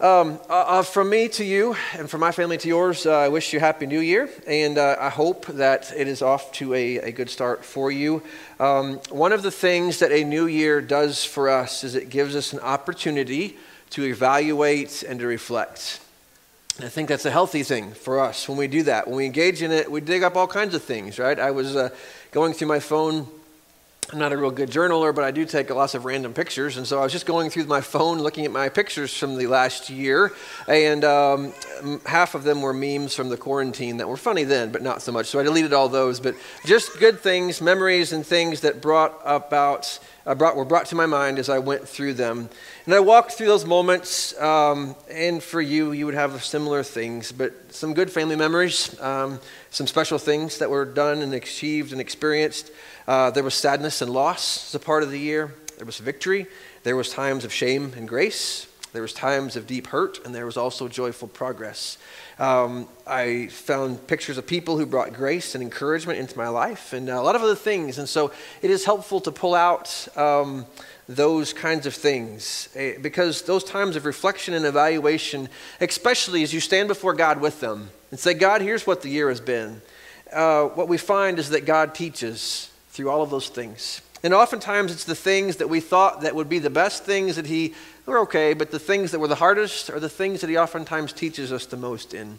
Um, uh, uh, from me to you, and from my family to yours, uh, I wish you happy new year, and uh, I hope that it is off to a, a good start for you. Um, one of the things that a new year does for us is it gives us an opportunity to evaluate and to reflect. I think that's a healthy thing for us when we do that. When we engage in it, we dig up all kinds of things, right? I was uh, going through my phone I'm not a real good journaler, but I do take lots of random pictures. And so I was just going through my phone looking at my pictures from the last year. And um, half of them were memes from the quarantine that were funny then, but not so much. So I deleted all those. But just good things, memories, and things that brought about, brought, were brought to my mind as I went through them. And I walked through those moments. Um, and for you, you would have similar things, but some good family memories, um, some special things that were done and achieved and experienced. Uh, there was sadness and loss as a part of the year. There was victory. There was times of shame and grace. There was times of deep hurt, and there was also joyful progress. Um, I found pictures of people who brought grace and encouragement into my life, and a lot of other things. And so it is helpful to pull out um, those kinds of things eh, because those times of reflection and evaluation, especially as you stand before God with them and say, God, here's what the year has been. Uh, what we find is that God teaches through all of those things. And oftentimes it's the things that we thought that would be the best things that he were okay, but the things that were the hardest are the things that he oftentimes teaches us the most in.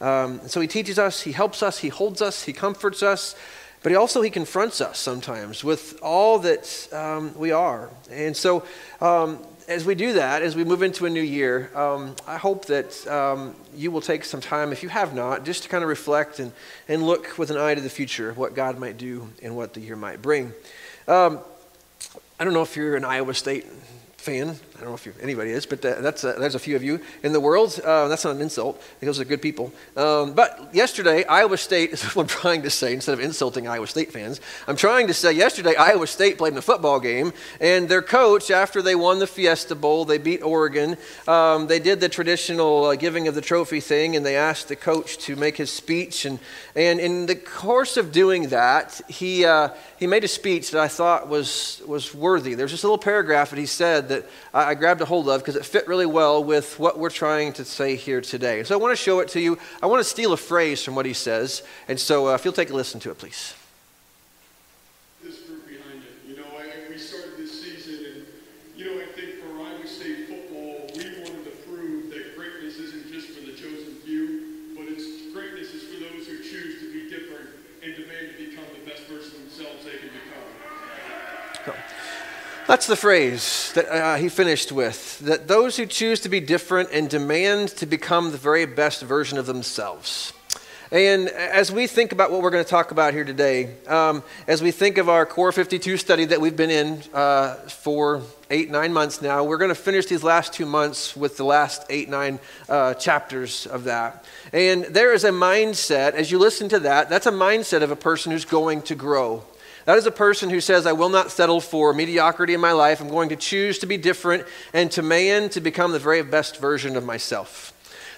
Um, so he teaches us, he helps us, he holds us, he comforts us, but he also he confronts us sometimes with all that um, we are. And so um, as we do that, as we move into a new year, um, I hope that um, you will take some time, if you have not, just to kind of reflect and, and look with an eye to the future, what God might do and what the year might bring. Um, I don't know if you're an Iowa State fan. I don't know if anybody is, but uh, that's uh, there's a few of you in the world. Uh, that's not an insult. Those are good people. Um, but yesterday, Iowa State is what I'm trying to say instead of insulting Iowa State fans. I'm trying to say yesterday, Iowa State played in a football game, and their coach, after they won the Fiesta Bowl, they beat Oregon. Um, they did the traditional uh, giving of the trophy thing, and they asked the coach to make his speech. And and in the course of doing that, he uh, he made a speech that I thought was was worthy. There's this little paragraph that he said that I, I grabbed a hold of because it fit really well with what we're trying to say here today. So I want to show it to you. I want to steal a phrase from what he says. And so uh, if you'll take a listen to it, please. That's the phrase that uh, he finished with that those who choose to be different and demand to become the very best version of themselves. And as we think about what we're going to talk about here today, um, as we think of our Core 52 study that we've been in uh, for eight, nine months now, we're going to finish these last two months with the last eight, nine uh, chapters of that. And there is a mindset, as you listen to that, that's a mindset of a person who's going to grow. That is a person who says, I will not settle for mediocrity in my life. I'm going to choose to be different and to man to become the very best version of myself.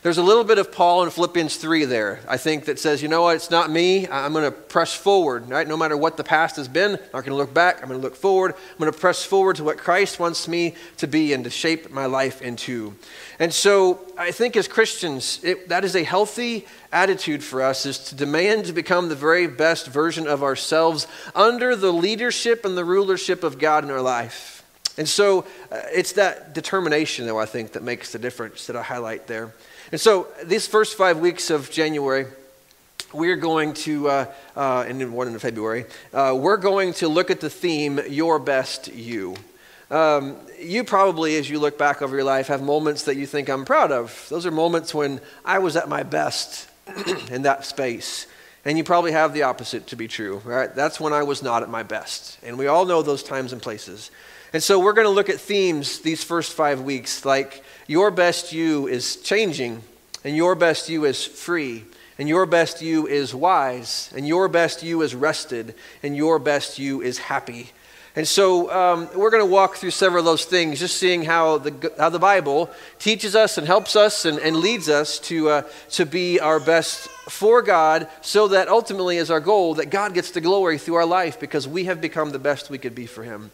There's a little bit of Paul in Philippians 3 there, I think, that says, you know what, it's not me. I'm going to press forward, right? No matter what the past has been, I'm not going to look back. I'm going to look forward. I'm going to press forward to what Christ wants me to be and to shape my life into. And so I think as Christians, it, that is a healthy attitude for us is to demand to become the very best version of ourselves under the leadership and the rulership of God in our life. And so uh, it's that determination, though, I think, that makes the difference that I highlight there. And so, these first five weeks of January, we're going to, uh, uh, and one in February, uh, we're going to look at the theme, Your Best You. Um, you probably, as you look back over your life, have moments that you think I'm proud of. Those are moments when I was at my best in that space. And you probably have the opposite to be true, right? That's when I was not at my best. And we all know those times and places. And so we're going to look at themes these first five weeks like your best you is changing, and your best you is free, and your best you is wise, and your best you is rested, and your best you is happy. And so um, we're going to walk through several of those things, just seeing how the, how the Bible teaches us and helps us and, and leads us to, uh, to be our best for God, so that ultimately is our goal that God gets the glory through our life because we have become the best we could be for Him.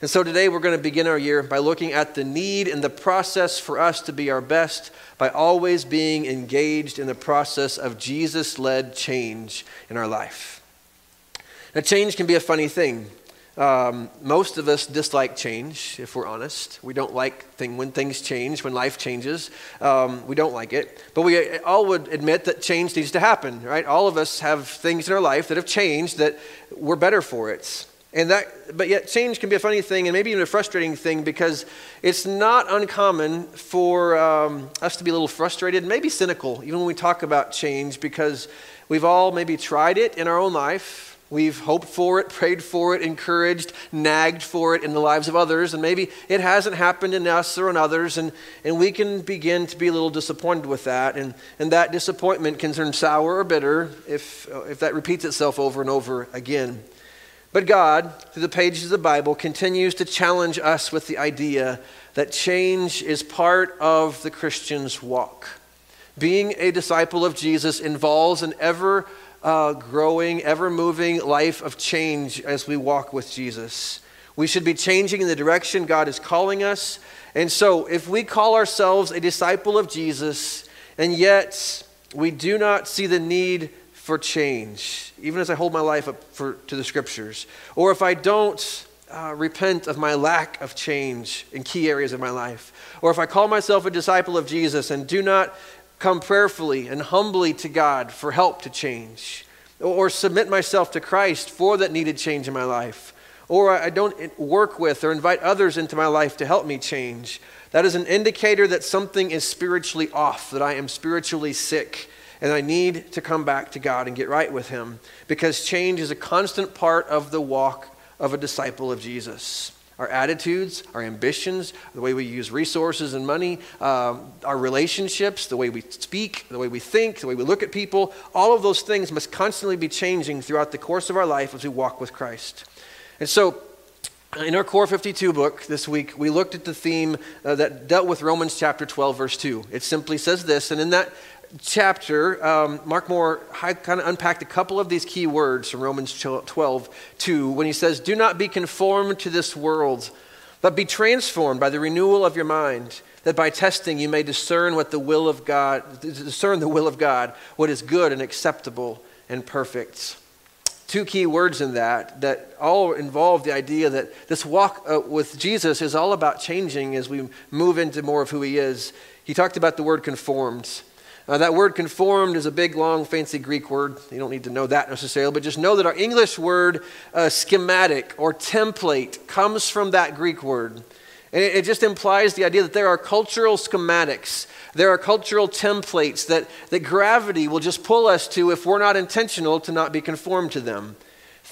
And so today we're going to begin our year by looking at the need and the process for us to be our best by always being engaged in the process of Jesus led change in our life. Now, change can be a funny thing. Um, most of us dislike change, if we're honest. We don't like thing, when things change, when life changes. Um, we don't like it. But we all would admit that change needs to happen, right? All of us have things in our life that have changed that we're better for it. And that, but yet change can be a funny thing and maybe even a frustrating thing because it's not uncommon for um, us to be a little frustrated, maybe cynical, even when we talk about change, because we've all maybe tried it in our own life We've hoped for it, prayed for it, encouraged, nagged for it in the lives of others, and maybe it hasn't happened in us or in others, and, and we can begin to be a little disappointed with that. And, and that disappointment can turn sour or bitter if, if that repeats itself over and over again. But God, through the pages of the Bible, continues to challenge us with the idea that change is part of the Christian's walk. Being a disciple of Jesus involves an ever uh, growing, ever moving life of change as we walk with Jesus. We should be changing in the direction God is calling us. And so, if we call ourselves a disciple of Jesus, and yet we do not see the need for change, even as I hold my life up for, to the scriptures, or if I don't uh, repent of my lack of change in key areas of my life, or if I call myself a disciple of Jesus and do not come prayerfully and humbly to God for help to change, or submit myself to Christ for that needed change in my life, or I don't work with or invite others into my life to help me change, that is an indicator that something is spiritually off, that I am spiritually sick, and I need to come back to God and get right with Him because change is a constant part of the walk of a disciple of Jesus our attitudes, our ambitions, the way we use resources and money, um, our relationships, the way we speak, the way we think, the way we look at people, all of those things must constantly be changing throughout the course of our life as we walk with Christ. And so, in our Core 52 book this week, we looked at the theme uh, that dealt with Romans chapter 12, verse 2. It simply says this, and in that chapter, um, Mark Moore kind of unpacked a couple of these key words from Romans 12, 2, when he says, Do not be conformed to this world, but be transformed by the renewal of your mind, that by testing you may discern what the will of God, discern the will of God, what is good and acceptable and perfect. Two key words in that that all involve the idea that this walk uh, with Jesus is all about changing as we move into more of who he is. He talked about the word conformed. Uh, that word conformed is a big, long, fancy Greek word. You don't need to know that necessarily, but just know that our English word uh, schematic or template comes from that Greek word. And it, it just implies the idea that there are cultural schematics, there are cultural templates that, that gravity will just pull us to if we're not intentional to not be conformed to them.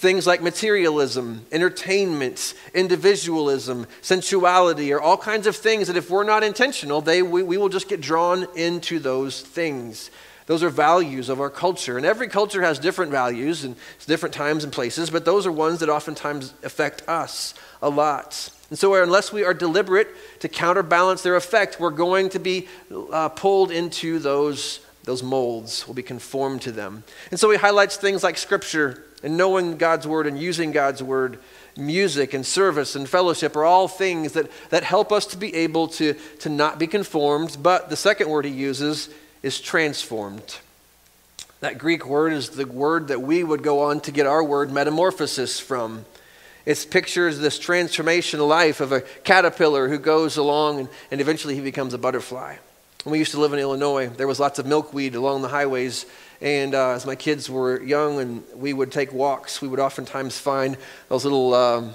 Things like materialism, entertainment, individualism, sensuality are all kinds of things that if we're not intentional, they, we, we will just get drawn into those things. Those are values of our culture. And every culture has different values and different times and places, but those are ones that oftentimes affect us a lot. And so, unless we are deliberate to counterbalance their effect, we're going to be uh, pulled into those, those molds. We'll be conformed to them. And so, he highlights things like Scripture and knowing God's word and using God's word, music and service and fellowship are all things that, that help us to be able to, to not be conformed. But the second word he uses is transformed. That Greek word is the word that we would go on to get our word metamorphosis from. It pictures this transformation life of a caterpillar who goes along and, and eventually he becomes a butterfly. When we used to live in Illinois, there was lots of milkweed along the highways and uh, as my kids were young and we would take walks, we would oftentimes find those little, um,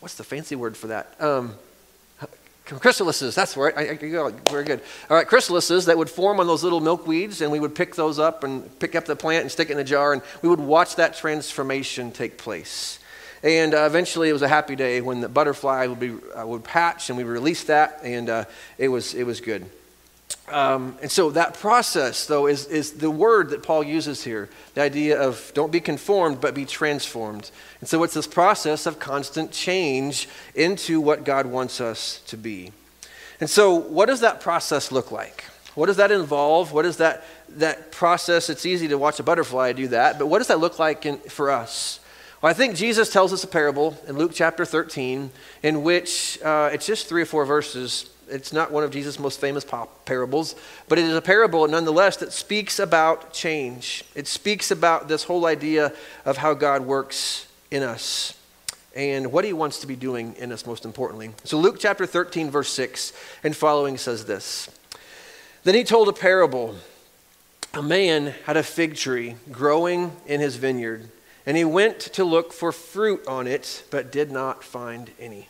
what's the fancy word for that? Um, chrysalises, that's right. I, I, very good. All right, chrysalises that would form on those little milkweeds, and we would pick those up and pick up the plant and stick it in a jar, and we would watch that transformation take place. And uh, eventually, it was a happy day when the butterfly would be uh, would hatch, and we released that, and uh, it was it was good. Um, and so that process, though, is, is the word that Paul uses here the idea of don't be conformed, but be transformed. And so it's this process of constant change into what God wants us to be. And so, what does that process look like? What does that involve? What is that, that process? It's easy to watch a butterfly do that, but what does that look like in, for us? Well, I think Jesus tells us a parable in Luke chapter 13 in which uh, it's just three or four verses. It's not one of Jesus' most famous parables, but it is a parable nonetheless that speaks about change. It speaks about this whole idea of how God works in us and what he wants to be doing in us, most importantly. So, Luke chapter 13, verse 6 and following says this Then he told a parable. A man had a fig tree growing in his vineyard, and he went to look for fruit on it, but did not find any.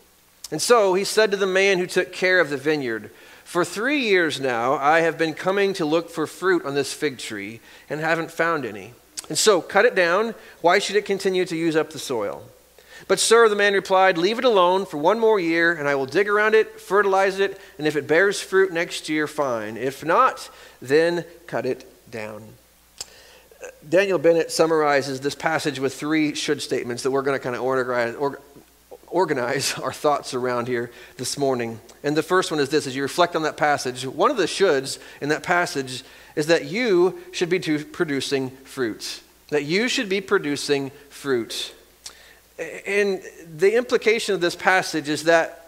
And so he said to the man who took care of the vineyard, For three years now I have been coming to look for fruit on this fig tree, and haven't found any. And so cut it down. Why should it continue to use up the soil? But, sir, the man replied, Leave it alone for one more year, and I will dig around it, fertilize it, and if it bears fruit next year, fine. If not, then cut it down. Daniel Bennett summarizes this passage with three should statements that we're going to kind of organize, organize our thoughts around here this morning. And the first one is this as you reflect on that passage, one of the shoulds in that passage is that you should be producing fruit. That you should be producing fruit. And the implication of this passage is that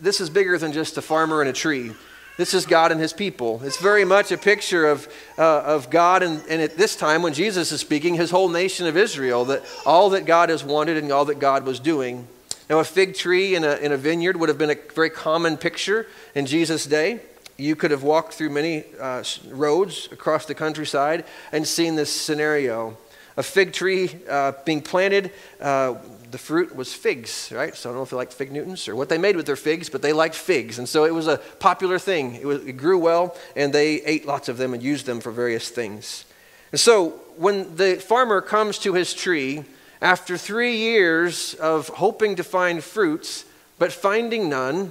this is bigger than just a farmer and a tree. This is God and his people. It's very much a picture of, uh, of God, and, and at this time when Jesus is speaking, his whole nation of Israel, that all that God has wanted and all that God was doing. Now, a fig tree in a, in a vineyard would have been a very common picture in Jesus' day. You could have walked through many uh, roads across the countryside and seen this scenario. A fig tree uh, being planted, uh, the fruit was figs, right? So I don't know if they liked fig Newtons or what they made with their figs, but they liked figs. And so it was a popular thing. It, was, it grew well, and they ate lots of them and used them for various things. And so when the farmer comes to his tree, after three years of hoping to find fruits, but finding none,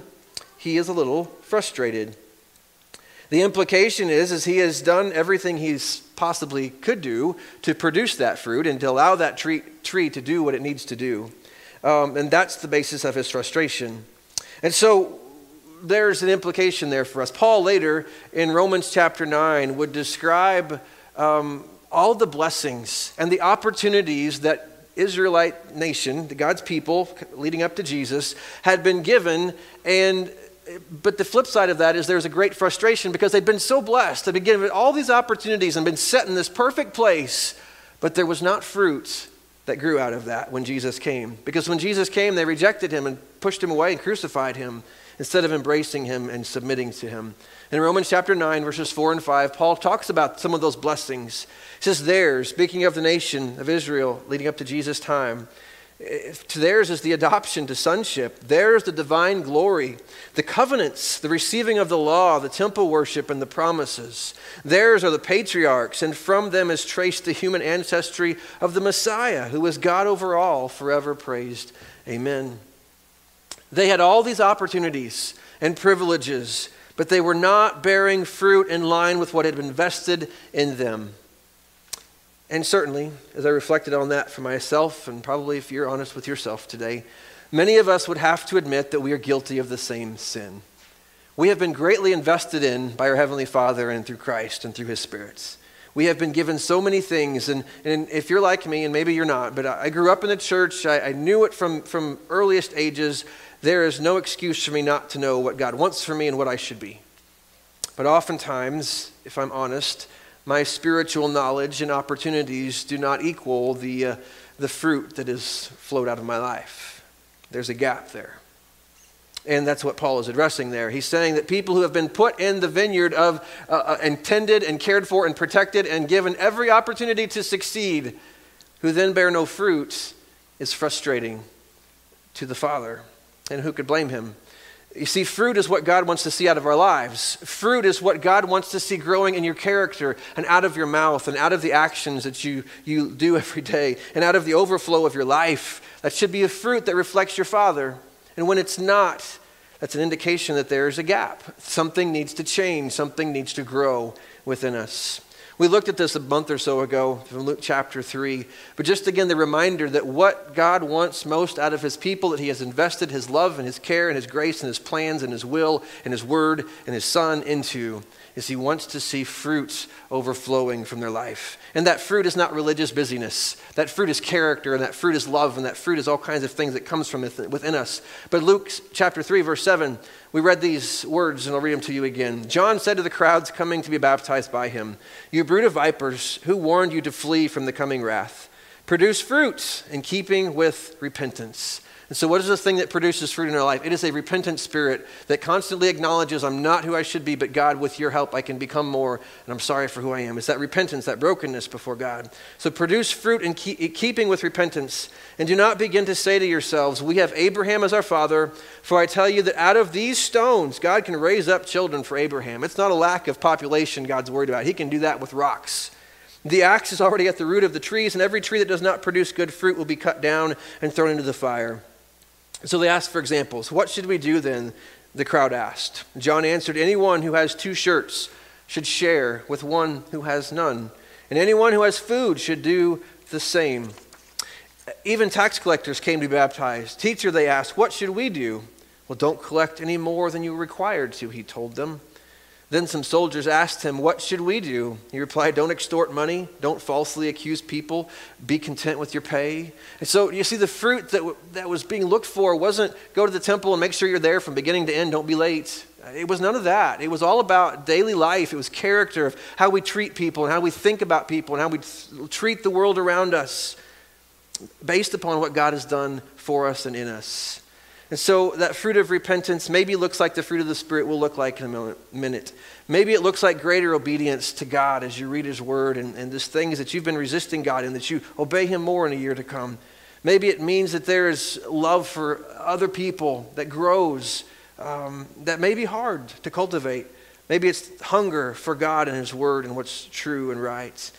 he is a little frustrated. The implication is, is he has done everything he possibly could do to produce that fruit and to allow that tree, tree to do what it needs to do. Um, and that's the basis of his frustration. And so there's an implication there for us. Paul later in Romans chapter 9 would describe um, all the blessings and the opportunities that Israelite nation, God's people leading up to Jesus, had been given and but the flip side of that is there's a great frustration because they've been so blessed. They've been given all these opportunities and been set in this perfect place, but there was not fruit that grew out of that when Jesus came. Because when Jesus came, they rejected him and pushed him away and crucified him instead of embracing him and submitting to him. In Romans chapter 9, verses 4 and 5, Paul talks about some of those blessings. He says, Theirs, speaking of the nation of Israel leading up to Jesus' time, eh, to theirs is the adoption to sonship. Theirs the divine glory, the covenants, the receiving of the law, the temple worship, and the promises. Theirs are the patriarchs, and from them is traced the human ancestry of the Messiah, who is God over all, forever praised. Amen. They had all these opportunities and privileges, but they were not bearing fruit in line with what had been vested in them. And certainly, as I reflected on that for myself, and probably if you're honest with yourself today, many of us would have to admit that we are guilty of the same sin. We have been greatly invested in by our Heavenly Father and through Christ and through His spirits. We have been given so many things, and, and if you're like me, and maybe you're not, but I grew up in the church, I, I knew it from, from earliest ages. There is no excuse for me not to know what God wants for me and what I should be. But oftentimes, if I'm honest, my spiritual knowledge and opportunities do not equal the, uh, the fruit that has flowed out of my life. There's a gap there. And that's what Paul is addressing there. He's saying that people who have been put in the vineyard of uh, uh, and tended and cared for and protected and given every opportunity to succeed, who then bear no fruit, is frustrating to the Father. And who could blame him? You see, fruit is what God wants to see out of our lives. Fruit is what God wants to see growing in your character and out of your mouth and out of the actions that you, you do every day and out of the overflow of your life. That should be a fruit that reflects your Father. And when it's not, that's an indication that there is a gap. Something needs to change, something needs to grow within us. We looked at this a month or so ago from Luke chapter 3. But just again, the reminder that what God wants most out of his people, that he has invested his love and his care and his grace and his plans and his will and his word and his son into, is he wants to see fruits overflowing from their life. And that fruit is not religious busyness. That fruit is character, and that fruit is love, and that fruit is all kinds of things that comes from within us. But Luke chapter 3, verse 7, we read these words, and I'll read them to you again. John said to the crowds coming to be baptized by him, You brood of vipers, who warned you to flee from the coming wrath? Produce fruits in keeping with repentance. And so, what is the thing that produces fruit in our life? It is a repentant spirit that constantly acknowledges, I'm not who I should be, but God, with your help, I can become more, and I'm sorry for who I am. It's that repentance, that brokenness before God. So, produce fruit in keep, keeping with repentance. And do not begin to say to yourselves, We have Abraham as our father, for I tell you that out of these stones, God can raise up children for Abraham. It's not a lack of population God's worried about, He can do that with rocks. The axe is already at the root of the trees, and every tree that does not produce good fruit will be cut down and thrown into the fire. So they asked for examples. What should we do then? The crowd asked. John answered, Anyone who has two shirts should share with one who has none, and anyone who has food should do the same. Even tax collectors came to be baptized. Teacher, they asked, What should we do? Well, don't collect any more than you are required to, he told them. Then some soldiers asked him, What should we do? He replied, Don't extort money, don't falsely accuse people, be content with your pay. And so you see, the fruit that, w- that was being looked for wasn't go to the temple and make sure you're there from beginning to end, don't be late. It was none of that. It was all about daily life. It was character of how we treat people and how we think about people and how we th- treat the world around us based upon what God has done for us and in us. And so that fruit of repentance maybe looks like the fruit of the Spirit will look like in a minute. Maybe it looks like greater obedience to God as you read His Word and, and these things that you've been resisting God in, that you obey Him more in a year to come. Maybe it means that there is love for other people that grows, um, that may be hard to cultivate. Maybe it's hunger for God and His Word and what's true and right.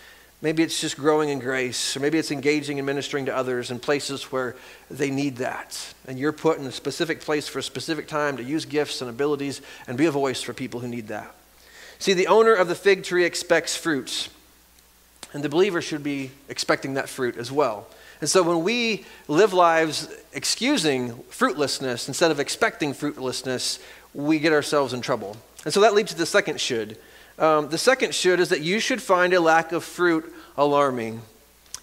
Maybe it's just growing in grace, or maybe it's engaging and ministering to others in places where they need that. And you're put in a specific place for a specific time to use gifts and abilities and be a voice for people who need that. See, the owner of the fig tree expects fruits, and the believer should be expecting that fruit as well. And so when we live lives excusing fruitlessness instead of expecting fruitlessness, we get ourselves in trouble. And so that leads to the second should. Um, the second should is that you should find a lack of fruit alarming.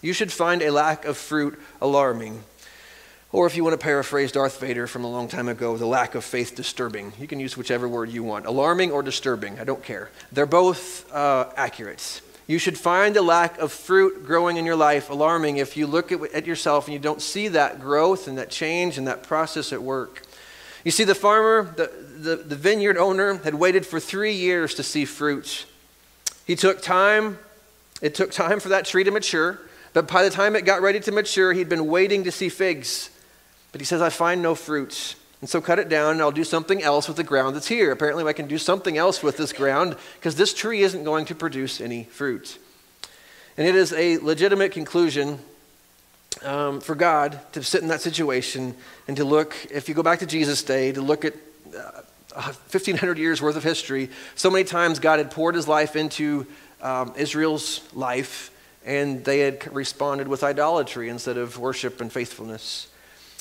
You should find a lack of fruit alarming. Or if you want to paraphrase Darth Vader from a long time ago, the lack of faith disturbing. You can use whichever word you want alarming or disturbing, I don't care. They're both uh, accurate. You should find the lack of fruit growing in your life alarming if you look at, at yourself and you don't see that growth and that change and that process at work. You see, the farmer, the, the, the vineyard owner, had waited for three years to see fruit. He took time, it took time for that tree to mature, but by the time it got ready to mature, he'd been waiting to see figs. But he says, I find no fruits. And so cut it down, and I'll do something else with the ground that's here. Apparently, I can do something else with this ground because this tree isn't going to produce any fruit. And it is a legitimate conclusion um, for God to sit in that situation and to look, if you go back to Jesus' day, to look at uh, 1,500 years worth of history. So many times God had poured his life into um, Israel's life, and they had responded with idolatry instead of worship and faithfulness.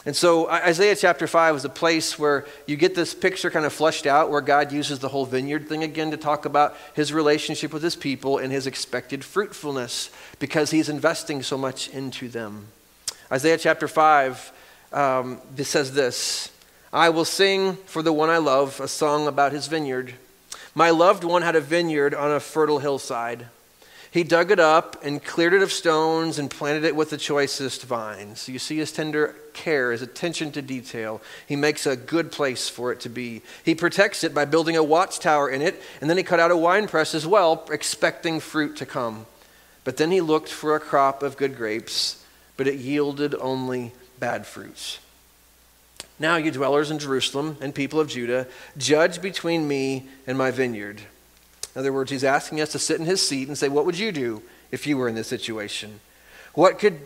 And so Isaiah chapter 5 is a place where you get this picture kind of fleshed out where God uses the whole vineyard thing again to talk about his relationship with his people and his expected fruitfulness because he's investing so much into them. Isaiah chapter 5 um, this says this I will sing for the one I love a song about his vineyard. My loved one had a vineyard on a fertile hillside. He dug it up and cleared it of stones and planted it with the choicest vines. You see his tender care, his attention to detail. He makes a good place for it to be. He protects it by building a watchtower in it, and then he cut out a winepress as well, expecting fruit to come. But then he looked for a crop of good grapes, but it yielded only bad fruits. Now, you dwellers in Jerusalem and people of Judah, judge between me and my vineyard. In other words, he's asking us to sit in his seat and say, What would you do if you were in this situation? What, could,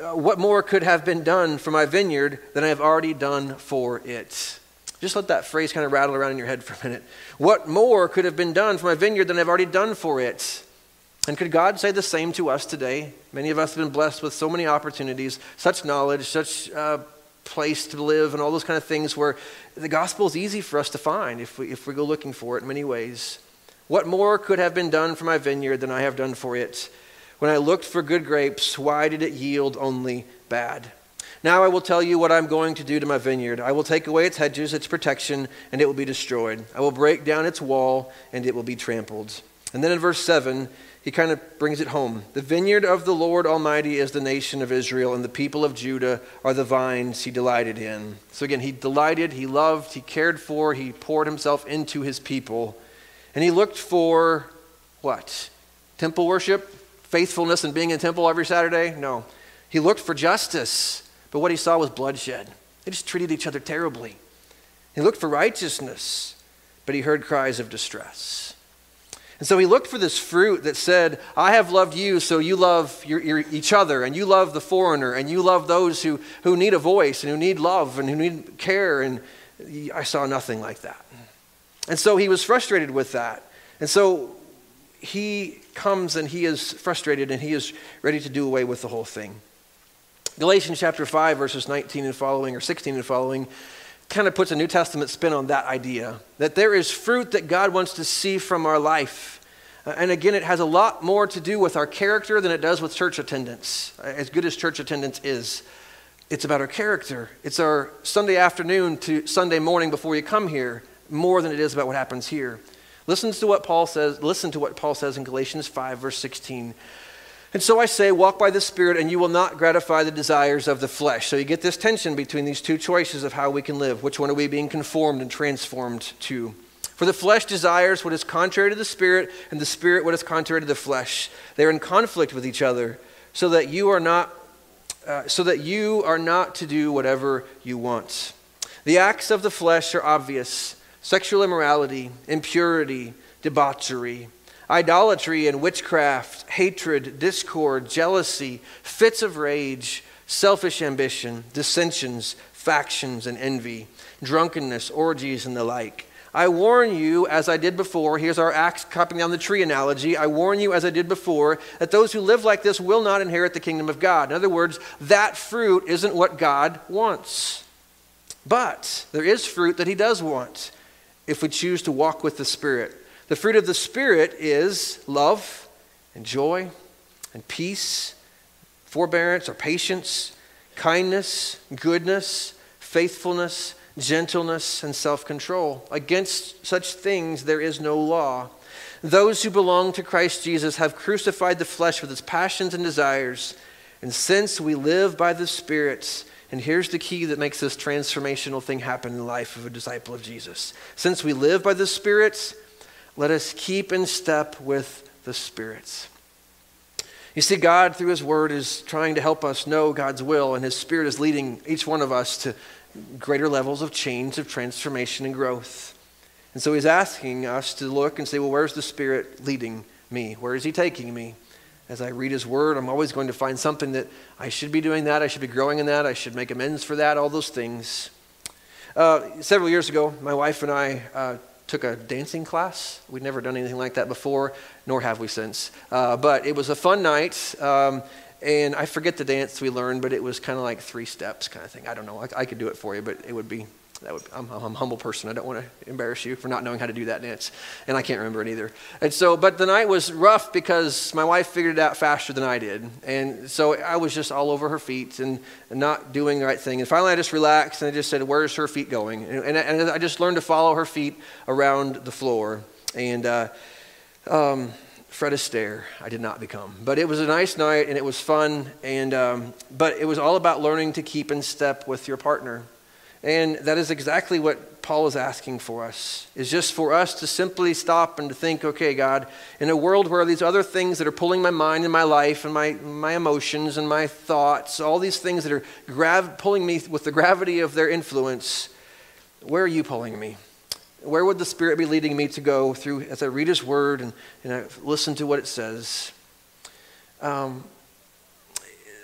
uh, what more could have been done for my vineyard than I have already done for it? Just let that phrase kind of rattle around in your head for a minute. What more could have been done for my vineyard than I've already done for it? And could God say the same to us today? Many of us have been blessed with so many opportunities, such knowledge, such uh, place to live, and all those kind of things where the gospel is easy for us to find if we, if we go looking for it in many ways. What more could have been done for my vineyard than I have done for it? When I looked for good grapes, why did it yield only bad? Now I will tell you what I'm going to do to my vineyard. I will take away its hedges, its protection, and it will be destroyed. I will break down its wall, and it will be trampled. And then in verse 7, he kind of brings it home. The vineyard of the Lord Almighty is the nation of Israel, and the people of Judah are the vines he delighted in. So again, he delighted, he loved, he cared for, he poured himself into his people. And he looked for what? Temple worship? Faithfulness and being in temple every Saturday? No. He looked for justice, but what he saw was bloodshed. They just treated each other terribly. He looked for righteousness, but he heard cries of distress. And so he looked for this fruit that said, I have loved you, so you love your, your, each other, and you love the foreigner, and you love those who, who need a voice, and who need love, and who need care. And I saw nothing like that. And so he was frustrated with that. And so he comes and he is frustrated and he is ready to do away with the whole thing. Galatians chapter 5, verses 19 and following, or 16 and following, kind of puts a New Testament spin on that idea that there is fruit that God wants to see from our life. Uh, and again, it has a lot more to do with our character than it does with church attendance, as good as church attendance is. It's about our character. It's our Sunday afternoon to Sunday morning before you come here more than it is about what happens here. Listen to what Paul says, listen to what Paul says in Galatians 5 verse 16. And so I say, walk by the Spirit, and you will not gratify the desires of the flesh. So you get this tension between these two choices of how we can live. Which one are we being conformed and transformed to? For the flesh desires what is contrary to the Spirit, and the Spirit what is contrary to the flesh. They are in conflict with each other, so that you are not, uh, so that you are not to do whatever you want. The acts of the flesh are obvious: sexual immorality, impurity, debauchery idolatry and witchcraft, hatred, discord, jealousy, fits of rage, selfish ambition, dissensions, factions, and envy, drunkenness, orgies, and the like. I warn you, as I did before, here's our axe cutting down the tree analogy. I warn you, as I did before, that those who live like this will not inherit the kingdom of God. In other words, that fruit isn't what God wants. But there is fruit that He does want if we choose to walk with the Spirit. The fruit of the Spirit is love and joy and peace, forbearance or patience, kindness, goodness, faithfulness, gentleness, and self control. Against such things there is no law. Those who belong to Christ Jesus have crucified the flesh with its passions and desires. And since we live by the Spirit, and here's the key that makes this transformational thing happen in the life of a disciple of Jesus. Since we live by the Spirit, let us keep in step with the spirits. You see, God, through His Word, is trying to help us know God's will, and His Spirit is leading each one of us to greater levels of change, of transformation, and growth. And so He's asking us to look and say, well, where's the Spirit leading me? Where is He taking me? As I read His Word, I'm always going to find something that I should be doing that, I should be growing in that, I should make amends for that, all those things. Uh, several years ago, my wife and I uh, took a dancing class. We'd never done anything like that before, nor have we since. Uh, but it was a fun night. Um, and I forget the dance we learned, but it was kind of like three steps kind of thing. I don't know. I, I could do it for you, but it would be that would, I'm, I'm, a humble person. I don't want to embarrass you for not knowing how to do that dance. And I can't remember it either. And so, but the night was rough because my wife figured it out faster than I did. And so I was just all over her feet and, and not doing the right thing. And finally I just relaxed and I just said, Where's her feet going? And, and, and I just learned to follow her feet around the floor. And uh, um, Fred Astaire, I did not become. But it was a nice night and it was fun. And, um, but it was all about learning to keep in step with your partner. And that is exactly what Paul is asking for us, is just for us to simply stop and to think, okay, God, in a world where these other things that are pulling my mind and my life and my, my emotions and my thoughts, all these things that are grav- pulling me with the gravity of their influence, where are you pulling me? Where would the Spirit be leading me to go through as I read His Word and, and I listen to what it says? Um,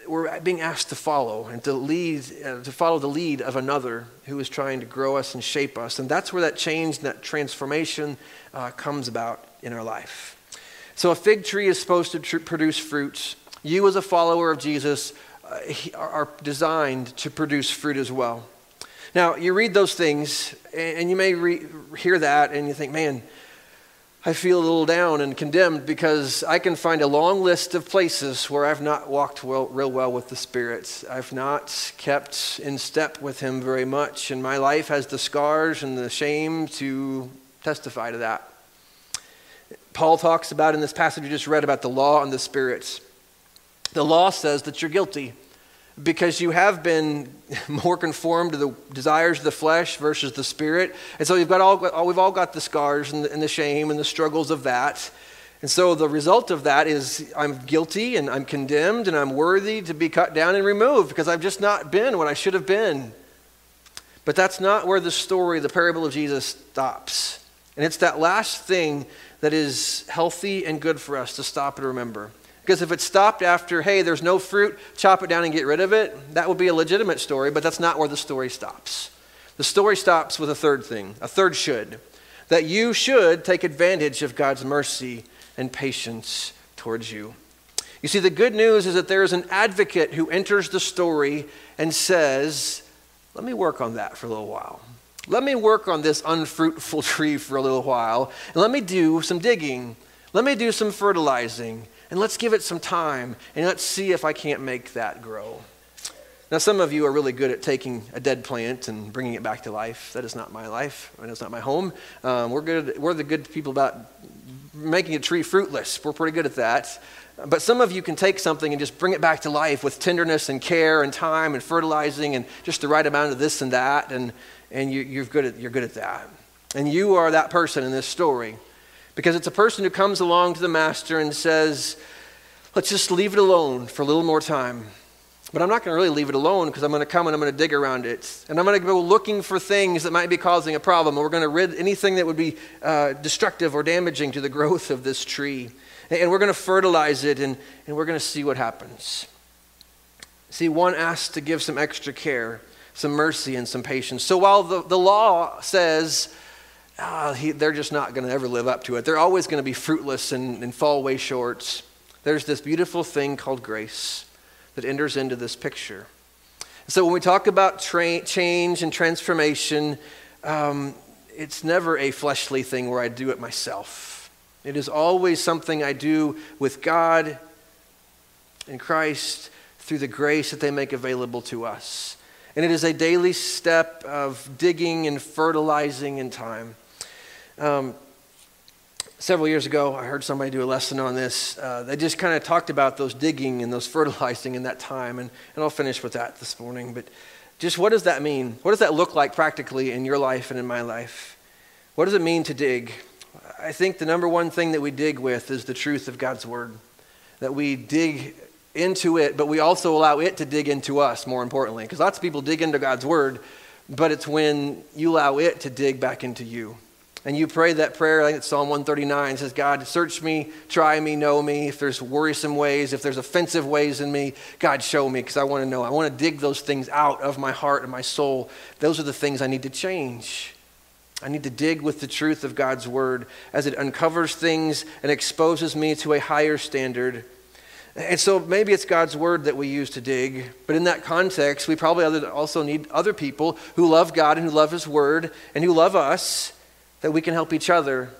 we're being asked to follow and to lead, uh, to follow the lead of another who is trying to grow us and shape us. And that's where that change that transformation uh, comes about in our life. So a fig tree is supposed to tr- produce fruits. You, as a follower of Jesus, uh, are designed to produce fruit as well. Now, you read those things, and you may re- hear that, and you think, man, I feel a little down and condemned because I can find a long list of places where I've not walked well, real well with the Spirit. I've not kept in step with Him very much, and my life has the scars and the shame to testify to that. Paul talks about in this passage we just read about the law and the spirits. The law says that you're guilty because you have been more conformed to the desires of the flesh versus the spirit. And so you've got all, we've all got the scars and the, and the shame and the struggles of that. And so the result of that is I'm guilty and I'm condemned and I'm worthy to be cut down and removed because I've just not been what I should have been. But that's not where the story, the parable of Jesus, stops. And it's that last thing that is healthy and good for us to stop and remember. Because if it stopped after, hey, there's no fruit, chop it down and get rid of it, that would be a legitimate story, but that's not where the story stops. The story stops with a third thing, a third should, that you should take advantage of God's mercy and patience towards you. You see, the good news is that there is an advocate who enters the story and says, Let me work on that for a little while. Let me work on this unfruitful tree for a little while, and let me do some digging. Let me do some fertilizing and let's give it some time and let's see if I can't make that grow. Now, some of you are really good at taking a dead plant and bringing it back to life. That is not my life, and it's not my home. Um, we're, good, we're the good people about making a tree fruitless. We're pretty good at that. But some of you can take something and just bring it back to life with tenderness and care and time and fertilizing and just the right amount of this and that, and, and you, you're, good at, you're good at that. And you are that person in this story. Because it's a person who comes along to the master and says, let's just leave it alone for a little more time. But I'm not going to really leave it alone because I'm going to come and I'm going to dig around it. And I'm going to go looking for things that might be causing a problem. And we're going to rid anything that would be uh, destructive or damaging to the growth of this tree. And we're going to fertilize it and, and we're going to see what happens. See, one asks to give some extra care, some mercy, and some patience. So while the, the law says, oh, he, they're just not going to ever live up to it. They're always going to be fruitless and, and fall way short. There's this beautiful thing called grace that enters into this picture. So when we talk about tra- change and transformation, um, it's never a fleshly thing where I do it myself. It is always something I do with God and Christ through the grace that they make available to us. And it is a daily step of digging and fertilizing in time. Um, several years ago, I heard somebody do a lesson on this. Uh, they just kind of talked about those digging and those fertilizing in that time, and, and I'll finish with that this morning. But just what does that mean? What does that look like practically in your life and in my life? What does it mean to dig? I think the number one thing that we dig with is the truth of God's Word. That we dig into it, but we also allow it to dig into us, more importantly. Because lots of people dig into God's Word, but it's when you allow it to dig back into you and you pray that prayer, think it's Psalm 139, it says, God, search me, try me, know me. If there's worrisome ways, if there's offensive ways in me, God, show me because I want to know. I want to dig those things out of my heart and my soul. Those are the things I need to change. I need to dig with the truth of God's word as it uncovers things and exposes me to a higher standard. And so maybe it's God's word that we use to dig, but in that context, we probably also need other people who love God and who love His word and who love us that we can help each other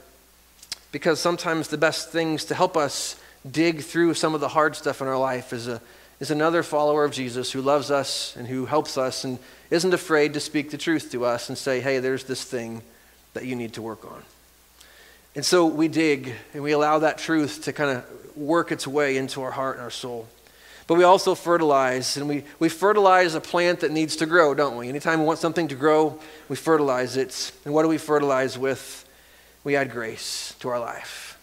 because sometimes the best things to help us dig through some of the hard stuff in our life is, a, is another follower of Jesus who loves us and who helps us and isn't afraid to speak the truth to us and say, hey, there's this thing that you need to work on. And so we dig and we allow that truth to kind of work its way into our heart and our soul. But we also fertilize, and we, we fertilize a plant that needs to grow, don't we? Anytime we want something to grow, we fertilize it. And what do we fertilize with? We add grace to our life.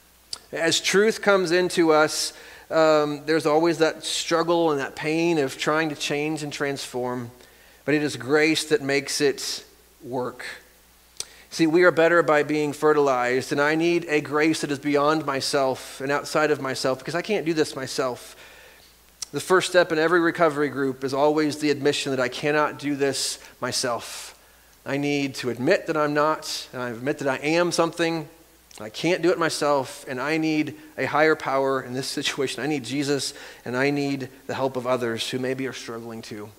As truth comes into us, um, there's always that struggle and that pain of trying to change and transform, but it is grace that makes it work. See, we are better by being fertilized, and I need a grace that is beyond myself and outside of myself because I can't do this myself. The first step in every recovery group is always the admission that I cannot do this myself. I need to admit that I'm not, and I admit that I am something. I can't do it myself, and I need a higher power in this situation. I need Jesus, and I need the help of others who maybe are struggling too.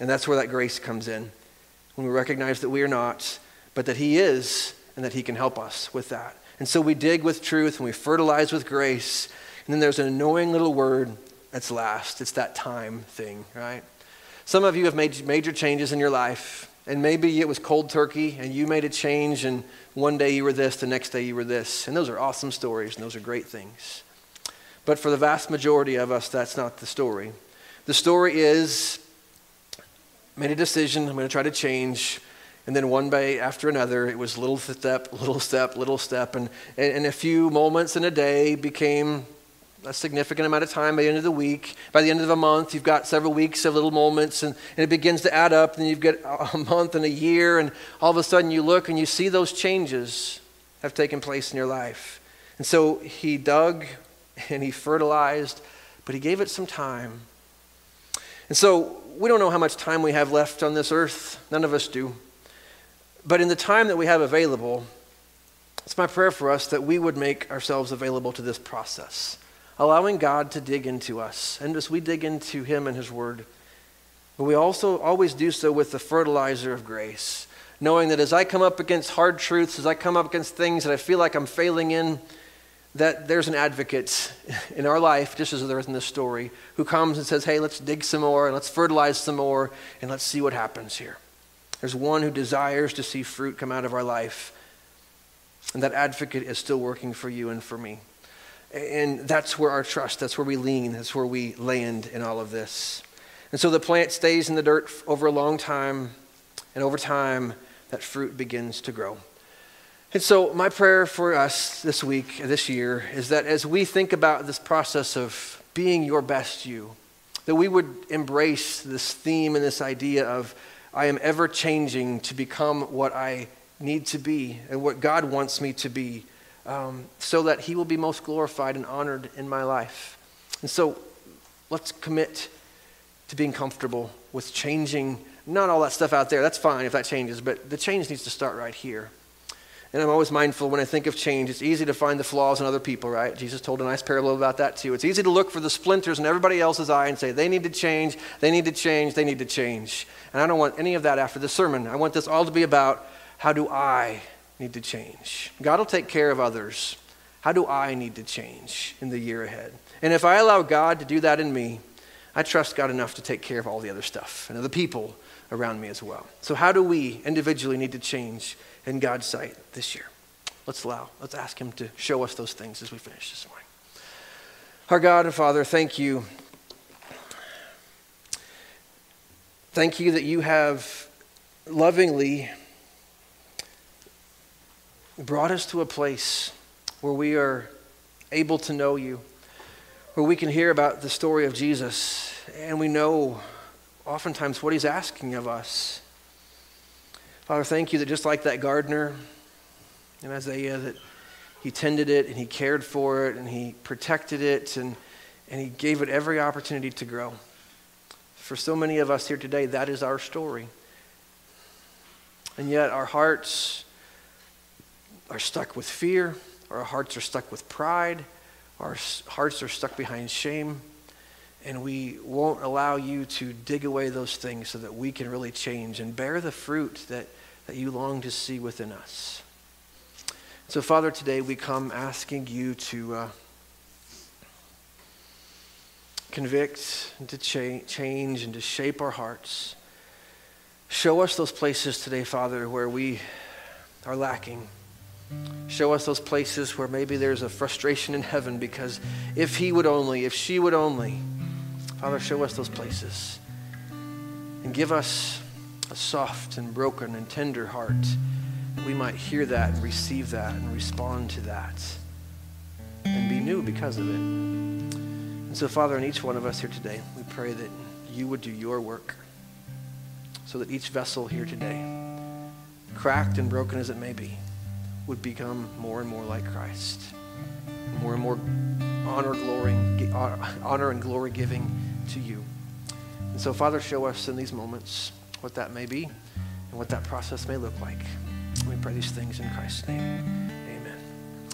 And that's where that grace comes in. When we recognize that we are not, but that He is, and that He can help us with that. And so we dig with truth and we fertilize with grace. And then there's an annoying little word that's last. It's that time thing, right? Some of you have made major changes in your life, and maybe it was cold turkey and you made a change, and one day you were this, the next day you were this. And those are awesome stories, and those are great things. But for the vast majority of us, that's not the story. The story is made a decision, I'm going to try to change. And then one day after another, it was little step, little step, little step. And, and a few moments in a day became a significant amount of time by the end of the week. By the end of a month, you've got several weeks of little moments, and, and it begins to add up. And you've got a month and a year, and all of a sudden you look and you see those changes have taken place in your life. And so he dug and he fertilized, but he gave it some time. And so we don't know how much time we have left on this earth. None of us do. But in the time that we have available, it's my prayer for us that we would make ourselves available to this process, allowing God to dig into us. And as we dig into Him and His Word, but we also always do so with the fertilizer of grace, knowing that as I come up against hard truths, as I come up against things that I feel like I'm failing in, that there's an advocate in our life, just as there is in this story, who comes and says, Hey, let's dig some more and let's fertilize some more and let's see what happens here. There's one who desires to see fruit come out of our life. And that advocate is still working for you and for me. And that's where our trust, that's where we lean, that's where we land in all of this. And so the plant stays in the dirt over a long time, and over time, that fruit begins to grow. And so, my prayer for us this week, this year, is that as we think about this process of being your best you, that we would embrace this theme and this idea of I am ever changing to become what I need to be and what God wants me to be um, so that He will be most glorified and honored in my life. And so, let's commit to being comfortable with changing, not all that stuff out there. That's fine if that changes, but the change needs to start right here. And I'm always mindful when I think of change, it's easy to find the flaws in other people, right? Jesus told a nice parable about that too. It's easy to look for the splinters in everybody else's eye and say, they need to change, they need to change, they need to change. And I don't want any of that after the sermon. I want this all to be about how do I need to change? God will take care of others. How do I need to change in the year ahead? And if I allow God to do that in me, I trust God enough to take care of all the other stuff and other people around me as well. So, how do we individually need to change in God's sight this year. Let's allow, let's ask Him to show us those things as we finish this morning. Our God and Father, thank you. Thank you that you have lovingly brought us to a place where we are able to know you, where we can hear about the story of Jesus, and we know oftentimes what he's asking of us. Father, thank you that just like that gardener in Isaiah, that he tended it and he cared for it and he protected it and, and he gave it every opportunity to grow. For so many of us here today, that is our story. And yet our hearts are stuck with fear, our hearts are stuck with pride, our hearts are stuck behind shame, and we won't allow you to dig away those things so that we can really change and bear the fruit that that you long to see within us. So, Father, today we come asking you to uh, convict and to cha- change and to shape our hearts. Show us those places today, Father, where we are lacking. Show us those places where maybe there's a frustration in heaven because if he would only, if she would only, Father, show us those places. And give us a soft and broken and tender heart, that we might hear that and receive that and respond to that and be new because of it. And so, Father, in each one of us here today, we pray that you would do your work so that each vessel here today, cracked and broken as it may be, would become more and more like Christ. More and more honor, glory, honor and glory giving to you. And so, Father, show us in these moments what that may be and what that process may look like. We pray these things in Christ's name.